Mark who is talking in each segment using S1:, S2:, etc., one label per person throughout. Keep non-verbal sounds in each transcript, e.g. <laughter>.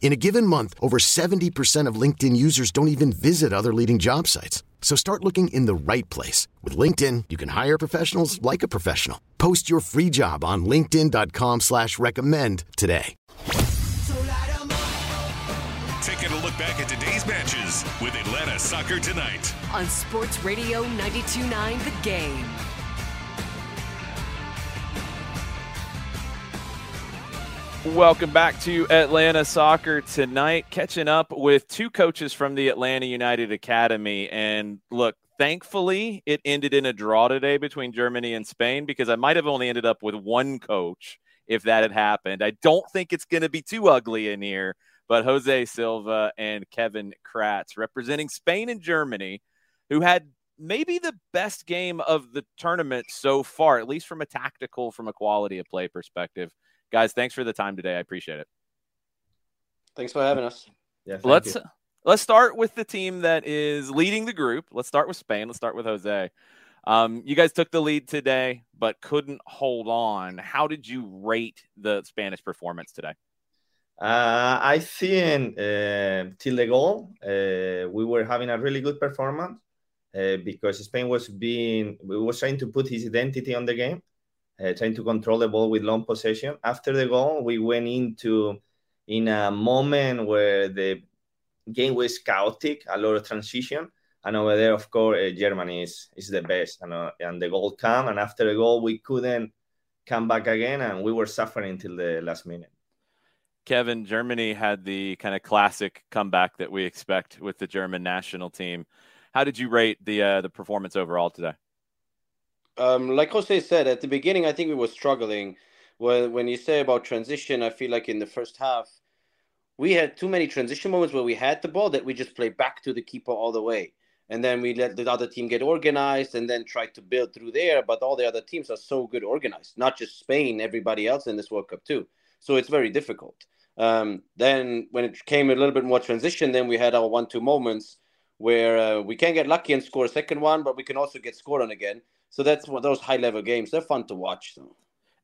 S1: In a given month, over 70% of LinkedIn users don't even visit other leading job sites. So start looking in the right place. With LinkedIn, you can hire professionals like a professional. Post your free job on linkedin.com slash recommend today.
S2: Taking a look back at today's matches with Atlanta Soccer Tonight.
S3: on Sports Radio 92.9 The Game.
S4: Welcome back to Atlanta Soccer tonight. Catching up with two coaches from the Atlanta United Academy. And look, thankfully, it ended in a draw today between Germany and Spain because I might have only ended up with one coach if that had happened. I don't think it's going to be too ugly in here, but Jose Silva and Kevin Kratz representing Spain and Germany, who had maybe the best game of the tournament so far, at least from a tactical, from a quality of play perspective. Guys, thanks for the time today. I appreciate it.
S5: Thanks for having us.
S6: Yeah,
S4: let's
S6: you.
S4: let's start with the team that is leading the group. Let's start with Spain. Let's start with Jose. Um, you guys took the lead today, but couldn't hold on. How did you rate the Spanish performance today?
S6: Uh, I think uh, till the goal, uh, we were having a really good performance uh, because Spain was being, we was trying to put his identity on the game, uh, trying to control the ball with long possession. After the goal, we went into in a moment where the game was chaotic, a lot of transition, and over there, of course, uh, Germany is is the best, and uh, and the goal came, and after the goal, we couldn't come back again, and we were suffering till the last minute.
S4: Kevin, Germany had the kind of classic comeback that we expect with the German national team. How did you rate the uh, the performance overall today?
S5: Um, like Jose said at the beginning, I think we were struggling. When when you say about transition, I feel like in the first half, we had too many transition moments where we had the ball that we just played back to the keeper all the way, and then we let the other team get organized and then try to build through there. But all the other teams are so good organized, not just Spain, everybody else in this World Cup too. So it's very difficult. Um, then when it came a little bit more transition, then we had our one-two moments where uh, we can get lucky and score a second one, but we can also get scored on again. So that's one those high-level games. They're fun to watch.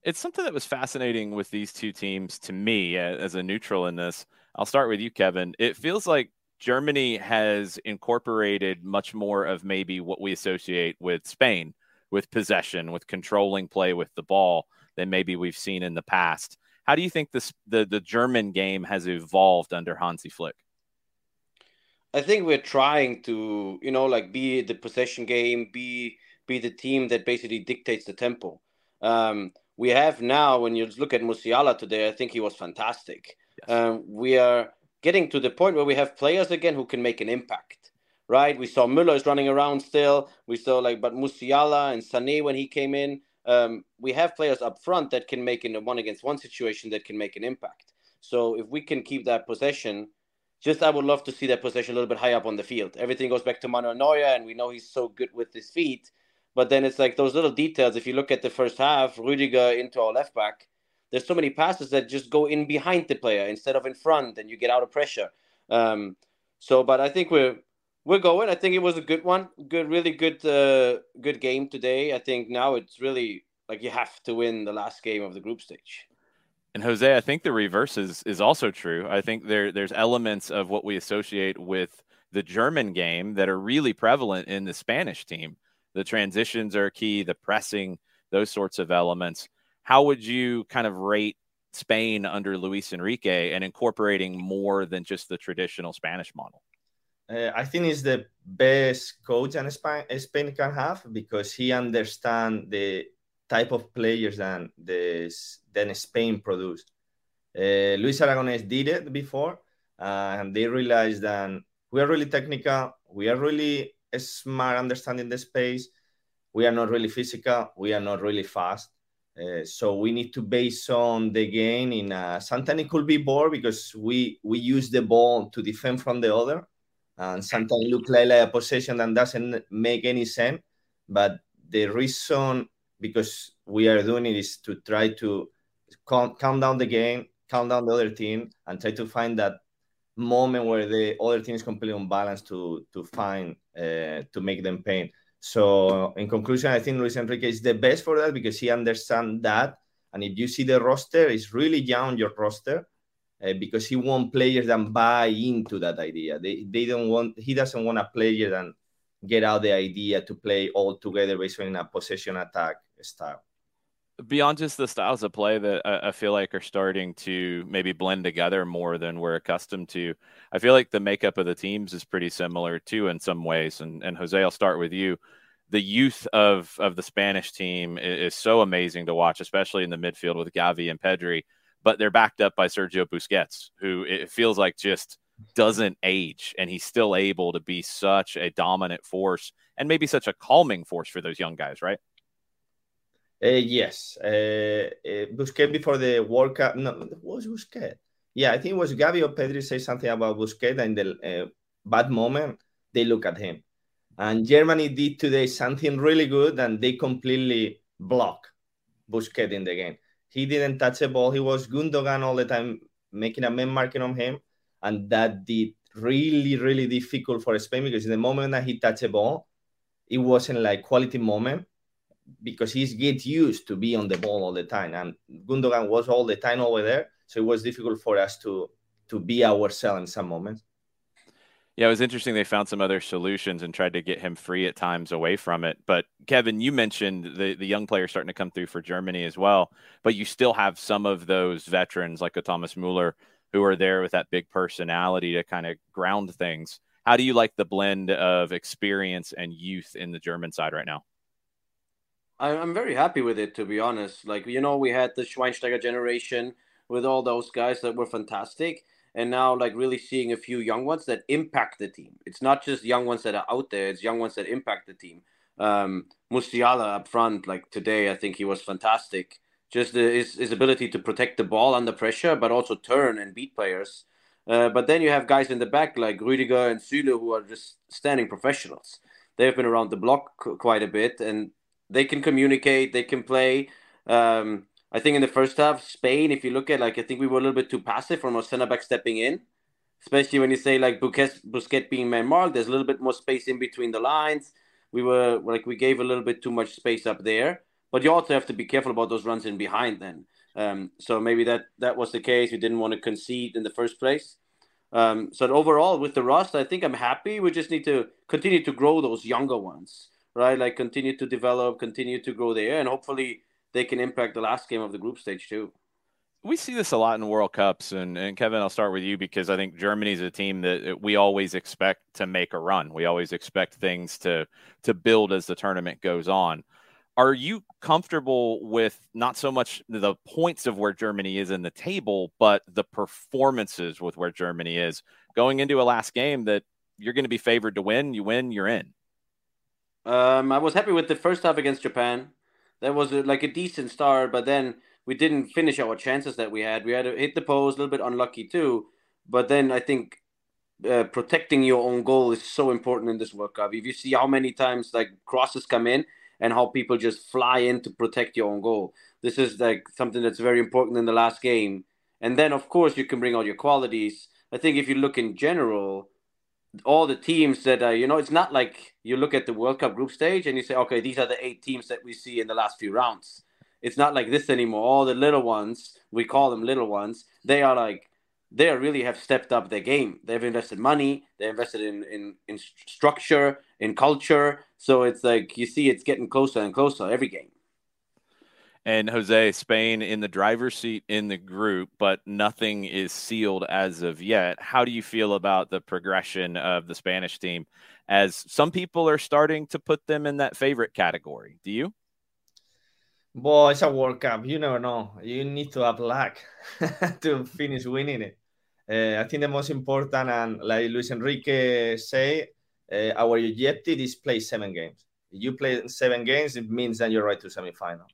S4: It's something that was fascinating with these two teams to me uh, as a neutral in this. I'll start with you, Kevin. It feels like Germany has incorporated much more of maybe what we associate with Spain, with possession, with controlling play with the ball than maybe we've seen in the past. How do you think this the, the German game has evolved under Hansi Flick?
S5: I think we're trying to, you know, like be the possession game, be be the team that basically dictates the tempo. Um, we have now, when you look at Musiala today, I think he was fantastic.
S4: Yes.
S5: Um, we are getting to the point where we have players again who can make an impact, right? We saw Müller is running around still. We saw like, but Musiala and Sané when he came in, um, we have players up front that can make in a one against one situation that can make an impact. So if we can keep that possession, just I would love to see that possession a little bit high up on the field. Everything goes back to Manuel Neuer, and we know he's so good with his feet. But then it's like those little details. If you look at the first half, Rüdiger into our left back, there's so many passes that just go in behind the player instead of in front, and you get out of pressure. Um, so, but I think we're we're going. I think it was a good one, good, really good, uh, good game today. I think now it's really like you have to win the last game of the group stage.
S4: And Jose, I think the reverse is is also true. I think there there's elements of what we associate with the German game that are really prevalent in the Spanish team. The transitions are key, the pressing, those sorts of elements. How would you kind of rate Spain under Luis Enrique and incorporating more than just the traditional Spanish model?
S6: Uh, I think he's the best coach and Spain, Spain can have because he understands the type of players that the then Spain produced. Uh, Luis Aragonés did it before, uh, and they realized that we are really technical, we are really smart understanding the space, we are not really physical, we are not really fast. Uh, so we need to base on the game in a, sometimes it could be bored because we we use the ball to defend from the other and sometimes look like, like a possession that doesn't make any sense but the reason because we are doing it is to try to calm, calm down the game calm down the other team and try to find that moment where the other team is completely unbalanced to to find to make them pain. So in conclusion i think luis enrique is the best for that because he understands that. And if you see the roster it's really young your roster uh, because he want players that buy into that idea. They, they don't want he doesn't want a player that get out the idea to play all together based on a possession attack style
S4: beyond just the styles of play that I, feel like are starting to maybe blend together more than we're accustomed to. I feel like the makeup of the teams is pretty similar too in some ways. And and Jose, I'll start with you. The youth of of the Spanish team is, is so amazing to watch, especially in the midfield with Gavi and Pedri. But they're backed up by Sergio Busquets, who it feels like just doesn't age, and he's still able to be such a dominant force and maybe such a calming force for those young guys, right?
S6: Uh, yes, uh, uh, Busquets before the World Cup. No, was Busquets? Yeah, I think it was Gavi or Pedri say something about Busquets in the uh, bad moment. They look at him, and Germany did today something really good, and they completely block Busquets in the game. He didn't touch the ball. He was Gundogan all the time, making a man marking on him, and that did really, really difficult for Spain because in the moment that he touched the ball, it wasn't like quality moment because he's get used to be on the ball all the time, and Gundogan was all the time over there, so it was difficult for us to to be ourselves in some moments.
S4: Yeah, it was interesting. They found some other solutions and tried to get him free at times away from it. But Kevin, you mentioned the, the young players starting to come through for Germany as well. But you still have some of those veterans like a Thomas Muller who are there with that big personality to kind of ground things. How do you like the blend of experience and youth in the German side right now?
S5: I'm very happy with it, to be honest. Like, you know, we had the Schweinsteiger generation with all those guys that were fantastic. And now, like, really seeing a few young ones that impact the team. It's not just young ones that are out there, it's young ones that impact the team. Um, Musiala up front, like today, I think he was fantastic. Just the, his, his ability to protect the ball under pressure, but also turn and beat players. Uh, but then you have guys in the back like Rüdiger and Süle who are just standing professionals. They've been around the block quite a bit, and they can communicate, they can play. Um, I think in the first half, Spain, if you look at like, I think we were a little bit too passive from our center back stepping in, especially when you say like Busquets, Busquets being man marked. There's a little bit more space in between the lines. We were like we gave a little bit too much space up there, but you also have to be careful about those runs in behind. Then, um, so maybe that that was the case. We didn't want to concede in the first place. Um, so overall, with the rust, I think I'm happy. We just need to continue to grow those younger ones right? Like continue to develop, continue to grow there, and hopefully they can impact the last game of the group stage too.
S4: We see this a lot in World Cups, and, and Kevin, I'll start with you because I think Germany's a team that we always expect to make a run. We always expect things to to build as the tournament goes on. Are you comfortable with not so much the points of where Germany is in the table, but the performances with where Germany is going into a last game that you're going to be favored to win? You win, you're in.
S5: Um, I was happy with the first half against Japan. That was a, like a decent start, but then we didn't finish our chances that we had. We had to hit the post, a little bit unlucky too. But then I think uh, protecting your own goal is so important in this World Cup. If you see how many times like crosses come in and how people just fly in to protect your own goal, this is like something that's very important in the last game. And then of course you can bring out your qualities. I think if you look in general, all the teams that uh, you know it's not like you look at the world cup group stage and you say okay these are the eight teams that we see in the last few rounds. It's not like this anymore. All the little ones we call them little ones they are like they really have stepped up their game. They've invested money they invested in in, in structure in culture. So it's like you see it's getting closer and closer every game
S4: and Jose, Spain in the driver's seat in the group, but nothing is sealed as of yet. How do you feel about the progression of the Spanish team? As some people are starting to put them in that favorite category. Do you?
S6: Well, it's a World Cup. You never know. You need to have luck <laughs> to finish winning it. Uh, I think the most important, and like Luis Enrique say, uh, our objective is play seven games. You play seven games, it means that you're right to semifinal.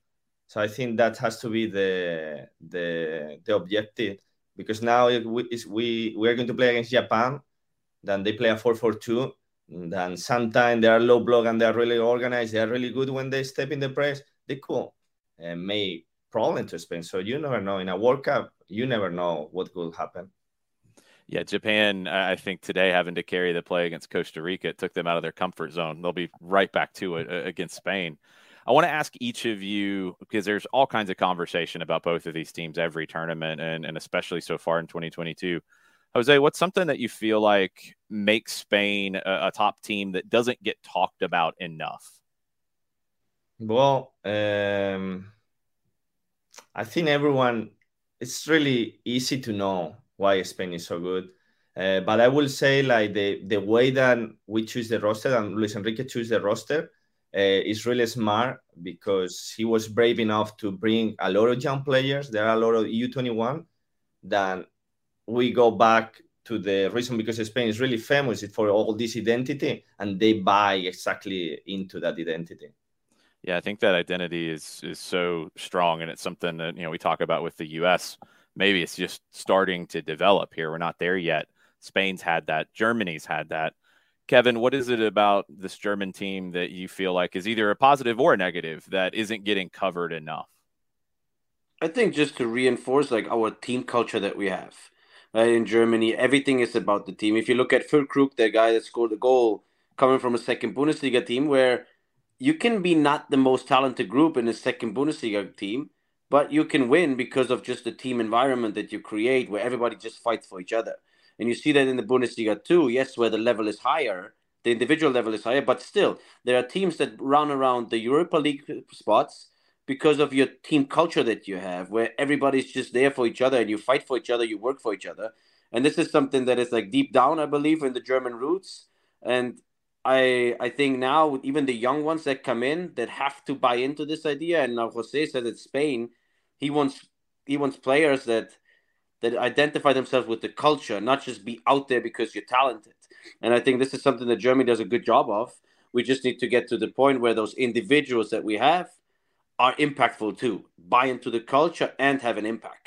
S6: So I think that has to be the the the objective because now we we we are going to play against Japan, then they play a four four two. Then sometimes they are low block and they are really organized. They are really good when they step in the press. They cool uh, make problem to Spain. So you never know in a World Cup. You never know what could happen.
S4: Yeah, Japan, I think today having to carry the play against Costa Rica it took them out of their comfort zone. They'll be right back to it uh, against Spain. I want to ask each of you because there's all kinds of conversation about both of these teams every tournament and, and especially so far in 2022. Jose, what's something that you feel like makes Spain a, a top team that doesn't get talked about enough?
S6: Well, um, I think everyone, it's really easy to know why Spain is so good. Uh, but I will say, like the the way that we choose the roster and Luis Enrique choose the roster uh, is really smart because he was brave enough to bring a lot of young players. There are a lot of U21 that we go back to the reason because Spain is really famous for all this identity and they buy exactly into that identity.
S4: Yeah, I think that identity is is so strong, and it's something that you know we talk about with the U.S. Maybe it's just starting to develop here. We're not there yet. Spain's had that. Germany's had that. Kevin, what is it about this German team that you feel like is either a positive or a negative that isn't getting covered enough?
S5: I think just to reinforce like our team culture that we have right, in Germany, everything is about the team. If you look at Phil Füllkrug, the guy that scored the goal, coming from a second Bundesliga team where you can be not the most talented group in a second Bundesliga team, but you can win because of just the team environment that you create where everybody just fights for each other. And you see that in the Bundesliga too, yes, where the level is higher, the individual level is higher, but still, there are teams that run around the Europa League spots because of your team culture that you have, where everybody's just there for each other and you fight for each other, you work for each other. And this is something that is like deep down, I believe, in the German roots. And I I think now even the young ones that come in that have to buy into this idea, and now Jose said that Spain, he wants he wants players that that identify themselves with the culture, not just be out there because you're talented. And I think this is something that Germany does a good job of. We just need to get to the point where those individuals that we have are impactful too, buy into the culture and have an impact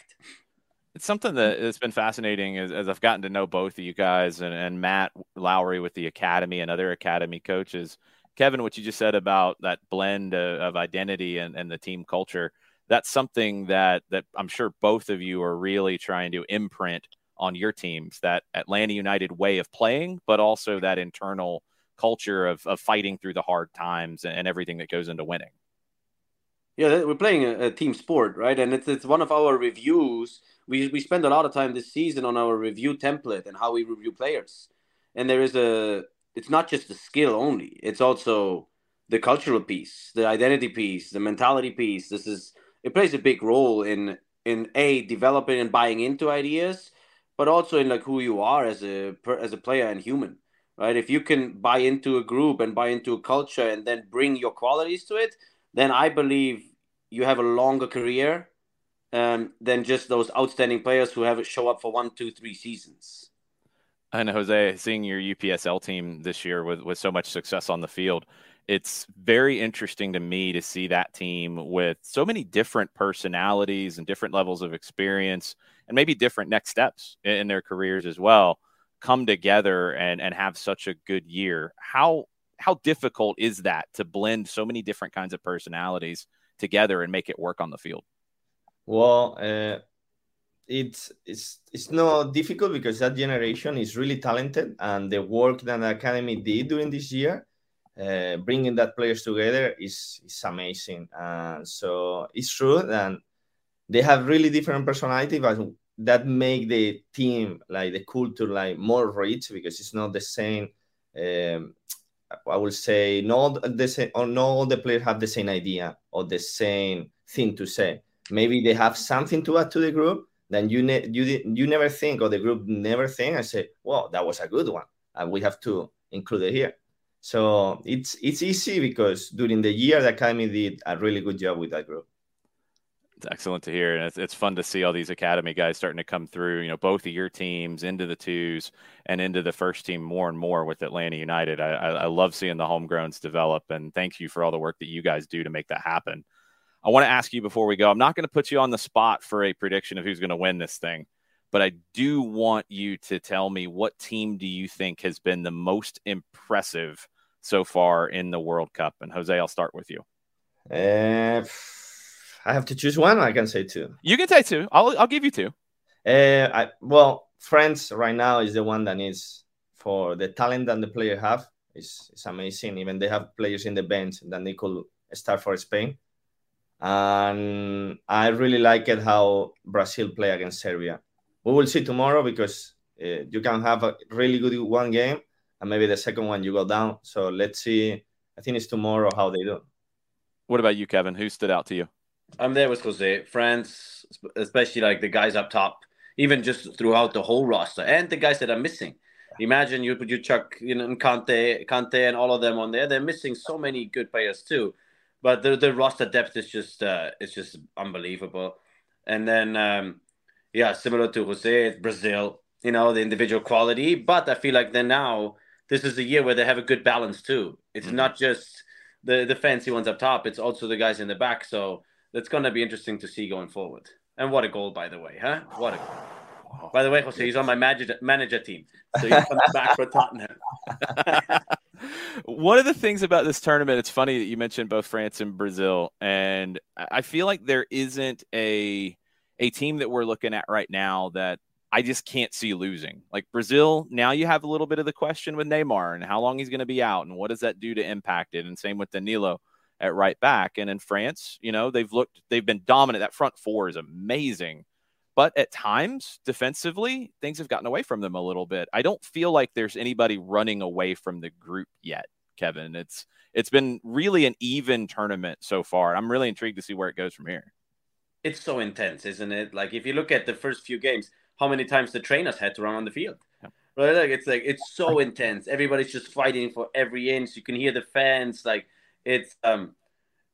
S4: it's something that has been fascinating as, as I've gotten to know both of you guys and, and Matt Lawrey with the academy and other academy coaches. Kevin, what you just said about that blend of, of identity and, and the team culture, that's something that that I'm sure both of you are really trying to imprint on your teams that Atlanta United way of playing, but also that internal culture of, of fighting through the hard times and everything that goes into winning.
S5: Yeah, we're playing a, a team sport, right? And it's, it's one of our reviews we we spend a lot of time this season on our review template and how we review players. And there is a it's not just the skill only, it's also the cultural piece, the identity piece, the mentality piece. This is it plays a big role in in a developing and buying into ideas, but also in like who you are as a as a player and human, right? If you can buy into a group and buy into a culture and then bring your qualities to it, then I believe you have a longer career um, than just those outstanding players who have show up for one, two, three seasons.
S4: And Jose, seeing your UPSL team this year with, with so much success on the field, it's very interesting to me to see that team with so many different personalities and different levels of experience and maybe different next steps in, their careers as well come together and, and have such a good year. How how difficult is that to blend so many different kinds of personalities together and make it work on the field?
S6: Well, uh, it's it's it's not difficult because that generation is really talented, and the work that the academy did during this year, uh, bringing that players together, is is amazing. And so it's true that they have really different personality, but that make the team like the culture like more rich because it's not the same. Um, I would say not the same, or not all the players have the same idea or the same thing to say maybe they have something to add to the group then you ne- you you never think or the group never think and say well that was a good one and we have to include it here so it's it's easy because during the year the academy did a really good job with that group
S4: It's excellent to hear, and it's, it's fun to see all these academy guys starting to come through. You know, both of your teams into the twos and into the first team more and more with Atlanta United. I, I, I love seeing the homegrowns develop, and thank you for all the work that you guys do to make that happen. I want to ask you before we go. I'm not going to put you on the spot for a prediction of who's going to win this thing, but I do want you to tell me what team do you think has been the most impressive so far in the World Cup? And Jose, I'll start with you.
S6: Uh, I have to choose one. I can say two.
S4: You can say two. I'll I'll give you two.
S6: Uh, I, well, France right now is the one that needs for the talent that the player have. It's, it's amazing. Even they have players in the bench that they could start for Spain. And I really like it how Brazil play against Serbia. We will see tomorrow because uh, you can have a really good one game and maybe the second one you go down. So let's see. I think it's tomorrow how they do.
S4: What about you, Kevin? Who stood out to you?
S5: I'm there with Jose. France, especially like the guys up top, even just throughout the whole roster, and the guys that are missing. Imagine you put you chuck you know Kante, Kante, and all of them on there. They're missing so many good players too, but the the roster depth is just uh, it's just unbelievable. And then um, yeah, similar to Jose, Brazil. You know the individual quality, but I feel like then now this is a year where they have a good balance too. It's mm-hmm. not just the the fancy ones up top; it's also the guys in the back. So that's going to be interesting to see going forward. And what a goal, by the way, huh? What a goal. By the way, Jose, he's on my manager, manager team. So he comes back for Tottenham. <laughs>
S4: One of the things about this tournament, it's funny that you mentioned both France and Brazil. And I feel like there isn't a a team that we're looking at right now that I just can't see losing. Like Brazil, now you have a little bit of the question with Neymar and how long he's going to be out and what does that do to impact it. And same with Danilo at right back. And in France, you know, they've looked, they've been dominant. That front four is amazing. But at times, defensively, things have gotten away from them a little bit. I don't feel like there's anybody running away from the group yet, Kevin. It's it's been really an even tournament so far. I'm really intrigued to see where it goes from here.
S5: It's so intense, isn't it? Like if you look at the first few games, how many times the trainers had to run on the field. Yeah. Right? Like it's like it's so intense. Everybody's just fighting for every inch. You can hear the fans like it's um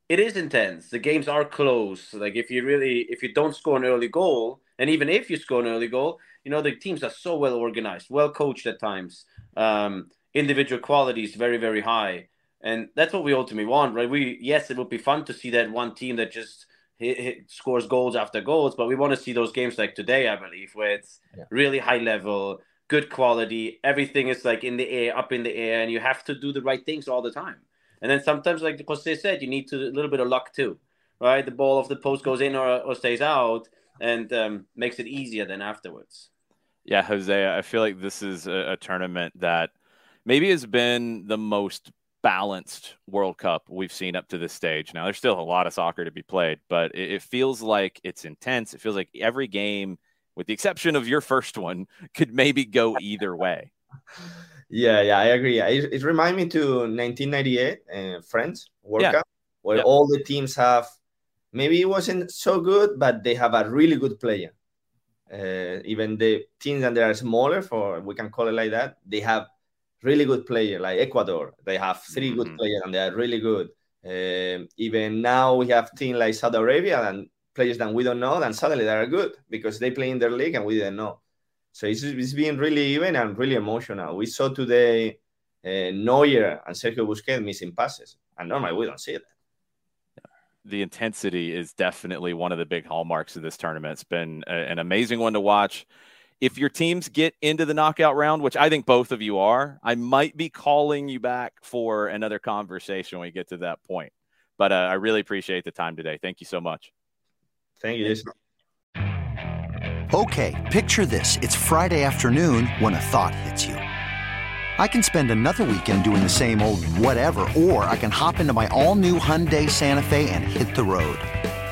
S5: it is intense. The games are close. Like if you really if you don't score an early goal, and even if you score an early goal, you know the teams are so well organized, well coached at times. Um, individual quality is very very high, and that's what we ultimately want, right? We yes, it would be fun to see that one team that just hit, hit, scores goals after goals, but we want to see those games like today, I believe, where it's yeah. really high level, good quality, everything is like in the air, up in the air, and you have to do the right things all the time. And then sometimes, like Jose said, you need to a little bit of luck too, right? The ball of the post goes in or, or stays out, and um, makes it easier then afterwards.
S4: Yeah, Jose, I feel like this is a, a tournament that maybe has been the most balanced World Cup we've seen up to this stage. Now, there's still a lot of soccer to be played, but it, it, feels like it's intense. It feels like every game, with the exception of your first one, <laughs> could maybe go either way.
S6: Yeah, yeah, I agree. It, it reminds me to 1998 uh, France World yeah. Cup, where yeah. all the teams have maybe it wasn't so good, but they have a really good player. Uh, even the teams that are smaller, for we can call it like that, they have really good player. Like Ecuador, they have 3 mm-hmm. good players and they are really good. Uh, even now we have teams like Saudi Arabia and players that we don't know, and suddenly they are good because they play in their league and we didn't know. So it's, it's been really even and really emotional. We saw today uh, Neuer and Sergio Busquets missing passes, and normally we don't see that.
S4: The intensity is definitely one of the big hallmarks of this tournament. It's been a, an amazing one to watch. If your teams get into the knockout round, which I think both of you are, I might be calling you back for another conversation when we get to that point. But uh, I really appreciate the time today. Thank you so much.
S6: Thank you.
S7: Okay, picture this. It's Friday afternoon when a thought hits you. I can spend another weekend doing the same old whatever, or I can hop into my all new Hyundai Santa Fe and hit the road.